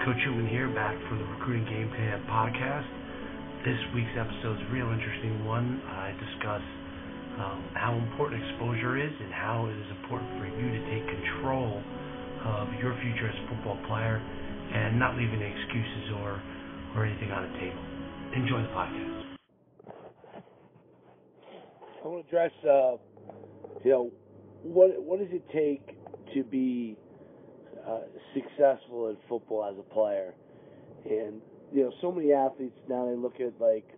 Coach Schuman here, back for the Recruiting Game Plan podcast. This week's episode is a real interesting one. I discuss um, how important exposure is and how it is important for you to take control of your future as a football player and not leaving any excuses or, or anything on the table. Enjoy the podcast. I want to address, uh, you know, what what does it take to be uh, successful in football as a player? And you know, so many athletes now they look at like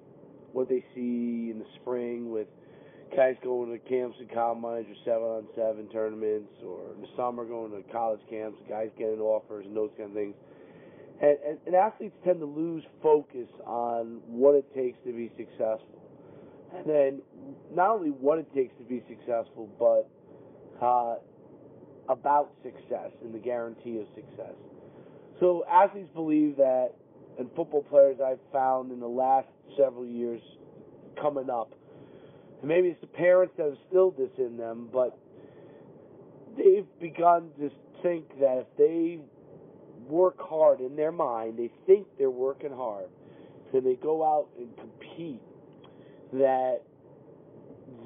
what they see in the spring with guys going to camps and combines or seven on seven tournaments, or in the summer going to college camps, guys getting offers and those kind of things. And, and, and athletes tend to lose focus on what it takes to be successful. And then not only what it takes to be successful, but uh, about success and the guarantee of success. So athletes believe that, and football players I've found in the last several years coming up, and maybe it's the parents that have instilled this in them, but they've begun to think that if they work hard in their mind, they think they're working hard, and they go out and compete, that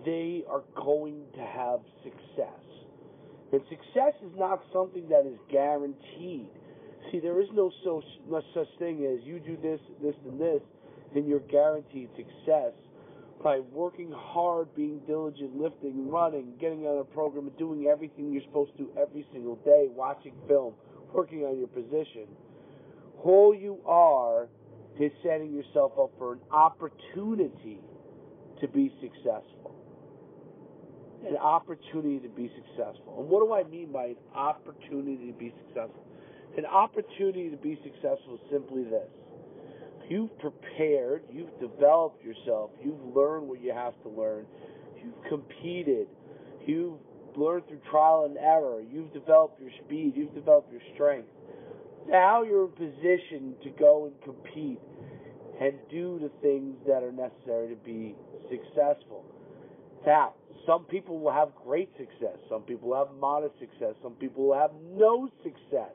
they are going to have success. And success is not something that is guaranteed. See, there is no so much such thing as you do this, this, and this, and you're guaranteed success by working hard, being diligent, lifting, running, getting on a program, doing everything you're supposed to do every single day, watching film, working on your position. All you are is setting yourself up for an opportunity to be successful. An opportunity to be successful. And what do I mean by an opportunity to be successful? An opportunity to be successful is simply this. You've prepared, you've developed yourself, you've learned what you have to learn, you've competed, you've learned through trial and error, you've developed your speed, you've developed your strength. Now you're in position to go and compete and do the things that are necessary to be successful. Now, some people will have great success, some people will have modest success, some people will have no success.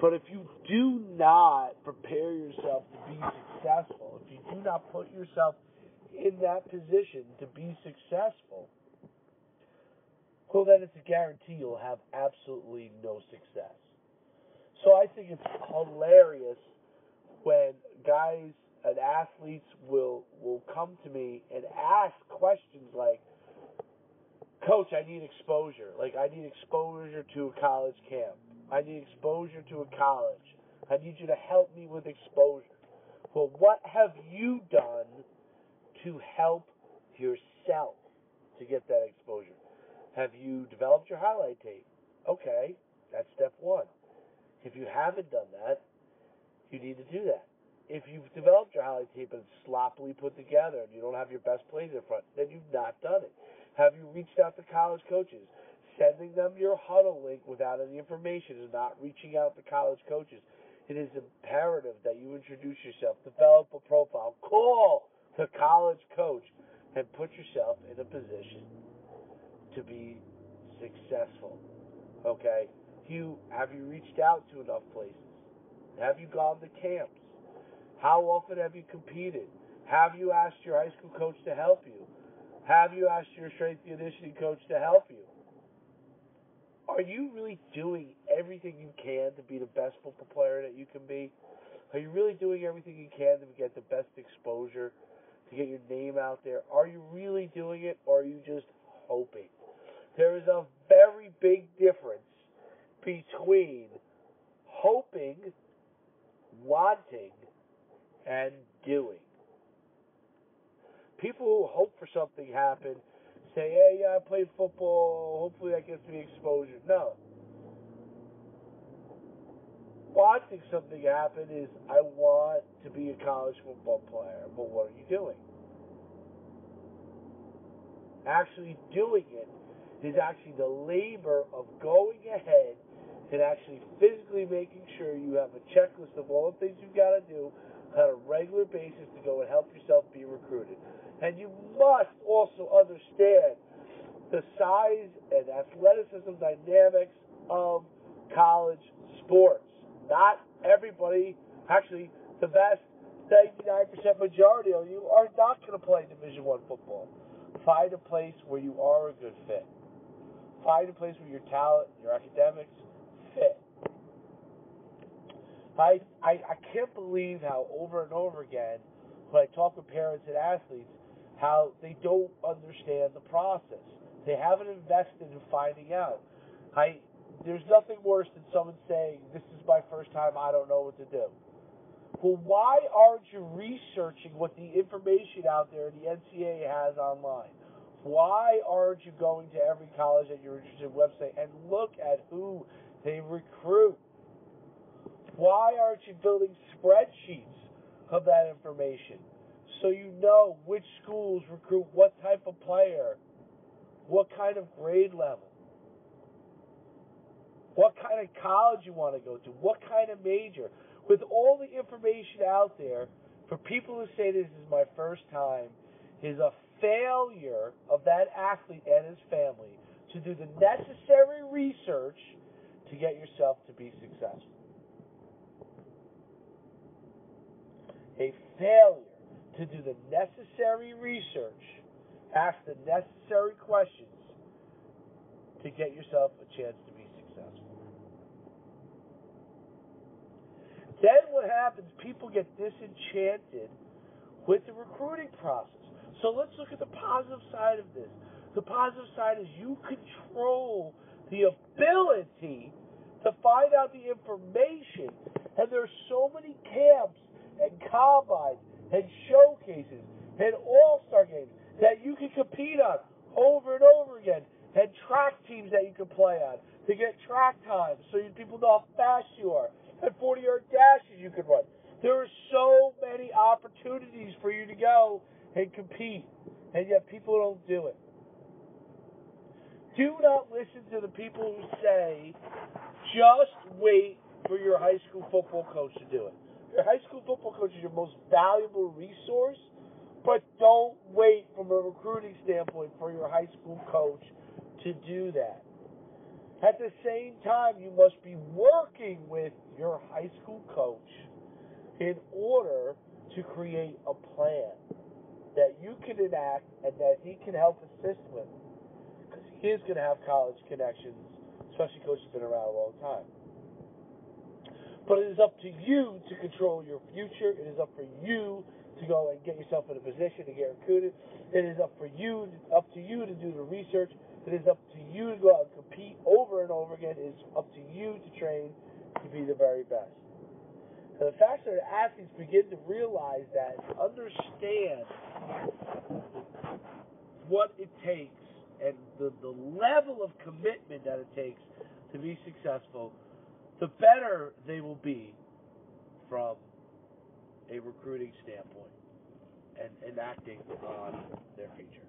But if you do not prepare yourself to be successful, if you do not put yourself in that position to be successful, well, then it's a guarantee you'll have absolutely no success. So I think it's hilarious when guys and athletes will will come to me and ask questions like, "Coach, I need exposure. Like I need exposure to a college camp. I need exposure to a college. I need you to help me with exposure." Well, what have you done to help yourself to get that exposure? Have you developed your highlight tape? Okay, that's step one. If you haven't done that, you need to do that. If you've developed your highlight tape and it's sloppily put together and you don't have your best plays in front, then you've not done it. Have you reached out to college coaches? Sending them your Hudl link without any information is not reaching out to college coaches. It is imperative that you introduce yourself, develop a profile, call the college coach, and put yourself in a position to be successful. Okay? You have you reached out to enough places? Have you gone to camps? How often have you competed? Have you asked your high school coach to help you? Have you asked your strength and conditioning coach to help you? Are you really doing everything you can to be the best football player that you can be? Are you really doing everything you can to get the best exposure, to get your name out there? Are you really doing it, or are you just hoping? There is a very big difference between hoping, wanting, and doing. People who hope for something happen say, hey, yeah, I played football, hopefully that gets me exposure. No. Watching something happen is, I want to be a college football player, but what are you doing? Actually doing it is actually the labor of going ahead and actually physically making sure you have a checklist of all the things you've got to do on a regular basis to go and help yourself be recruited. And you must also understand the size and athleticism dynamics of college sports. Not everybody, actually, the vast 99% majority of you are not going to play Division One football. Find a place where you are a good fit. Find a place where your talent, your academics fit. I, I I can't believe how over and over again when I talk with parents and athletes how they don't understand the process. They haven't invested in finding out. I there's nothing worse than someone saying, This is my first time, I don't know what to do. Well, why aren't you researching what the information out there the NCAA has online? Why aren't you going to every college that you're interested in website and look at who they recruit? Why aren't you building spreadsheets of that information so you know which schools recruit what type of player, what kind of grade level, what kind of college you want to go to, what kind of major? with all the information out there, for people who say this is my first time, is a failure of that athlete and his family to do the necessary research to get yourself to be successful. A failure to do the necessary research, ask the necessary questions to get yourself a chance to be successful. Then what happens, people get disenchanted with the recruiting process. So let's look at the positive side of this. The positive side is you control the ability to find out the information. And there are so many camps and combines and showcases and all-star games that you can compete on over and over again and track teams that you can play on to get track times so you, people know how fast you are and 40 yard dashes you could run. There are so many opportunities for you to go and compete, and yet people don't do it. Do not listen to the people who say, just wait for your high school football coach to do it. Your high school football coach is your most valuable resource, but don't wait from a recruiting standpoint for your high school coach to do that. At the same time, you must be working with your high school coach in order to create a plan that you can enact and that he can help assist with. Because he is going to have college connections, especially coaches have been around a long time. But it is up to you to control your future. It is up for you to go and get yourself in a position to get recruited. It is up for you, up to you to do the research. It is up to you to go out and compete over and over again. It is up to you to train to be the very best. And the that athletes begin to realize that, understand what it takes and the, the level of commitment that it takes to be successful, the better they will be from a recruiting standpoint and, and acting on their future.